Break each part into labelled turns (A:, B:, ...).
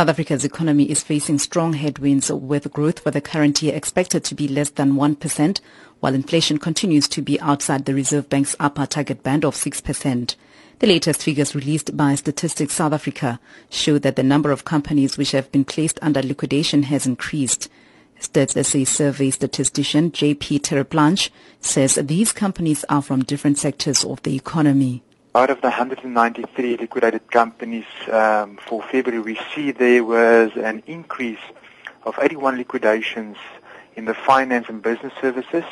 A: South Africa's economy is facing strong headwinds with growth for the current year expected to be less than 1%, while inflation continues to be outside the Reserve Bank's upper target band of 6%. The latest figures released by Statistics South Africa show that the number of companies which have been placed under liquidation has increased. Stats SA survey statistician JP Terreblanche says these companies are from different sectors of the economy.
B: Out of the 193 liquidated companies um, for February, we see there was an increase of 81 liquidations in the finance and business services,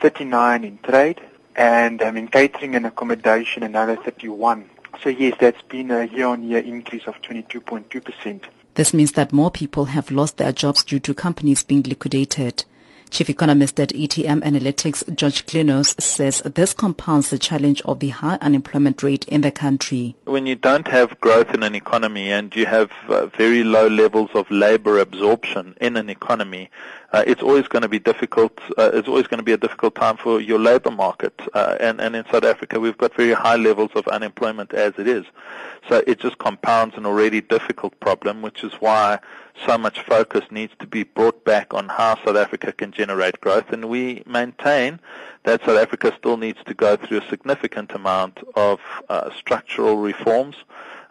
B: 39 in trade, and um, in catering and accommodation another 31. So yes, that's been a year-on-year increase of 22.2%.
A: This means that more people have lost their jobs due to companies being liquidated. Chief Economist at ETM Analytics, George Glynos, says this compounds the challenge of the high unemployment rate in the country.
C: When you don't have growth in an economy and you have uh, very low levels of labor absorption in an economy, uh, it's always going to be difficult. Uh, it's always going to be a difficult time for your labor market. Uh, and, and in South Africa, we've got very high levels of unemployment as it is. So it just compounds an already difficult problem, which is why so much focus needs to be brought back on how South Africa can generate growth. And we maintain that South Africa still needs to go through a significant amount of uh, structural reforms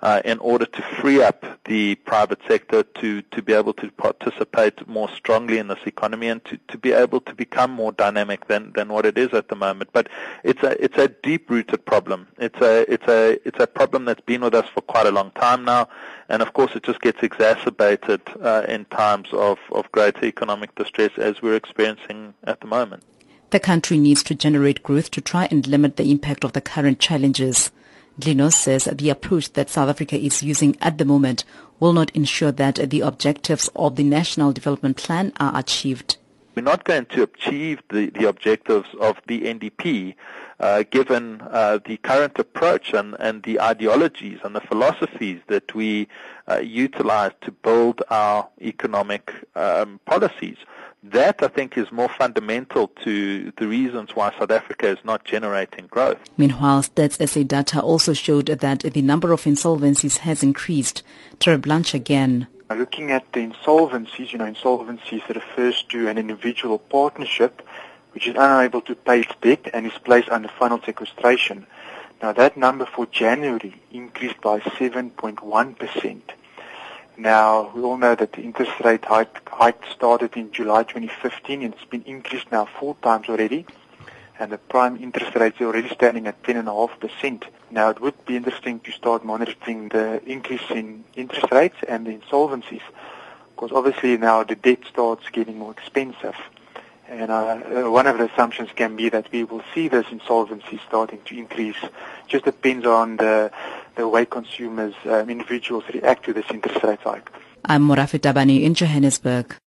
C: uh, in order to free up the private sector to, to be able to participate more strongly in this economy and to, to be able to become more dynamic than, than what it is at the moment. But it's a it's a deep rooted problem. It's a it's a it's a problem that's been with us for quite a long time now, and of course it just gets exacerbated uh, in times of, of greater economic distress as we're experiencing at the moment.
A: The country needs to generate growth to try and limit the impact of the current challenges. Glynos says the approach that South Africa is using at the moment will not ensure that the objectives of the National Development Plan are achieved.
C: We're not going to achieve the, the objectives of the NDP uh, given uh, the current approach and, and the ideologies and the philosophies that we uh, utilize to build our economic um, policies. That, I think, is more fundamental to the reasons why South Africa is not generating growth.
A: Meanwhile, Stats SA data also showed that the number of insolvencies has increased. Terreblanche again.
B: Looking at the insolvencies, you know, insolvencies refers to an individual partnership which is unable to pay its debt and is placed under final sequestration. Now that number for January increased by 7.1%. Now, we all know that the interest rate hike, hike started in July 2015 and it's been increased now four times already. And the prime interest rate is already standing at 10.5%. Now, it would be interesting to start monitoring the increase in interest rates and the insolvencies because obviously now the debt starts getting more expensive. And uh, one of the assumptions can be that we will see those insolvencies starting to increase. Just depends on the the way consumers, um, individuals react to this interest rate hike.
A: I'm Morafe Tabane in Johannesburg.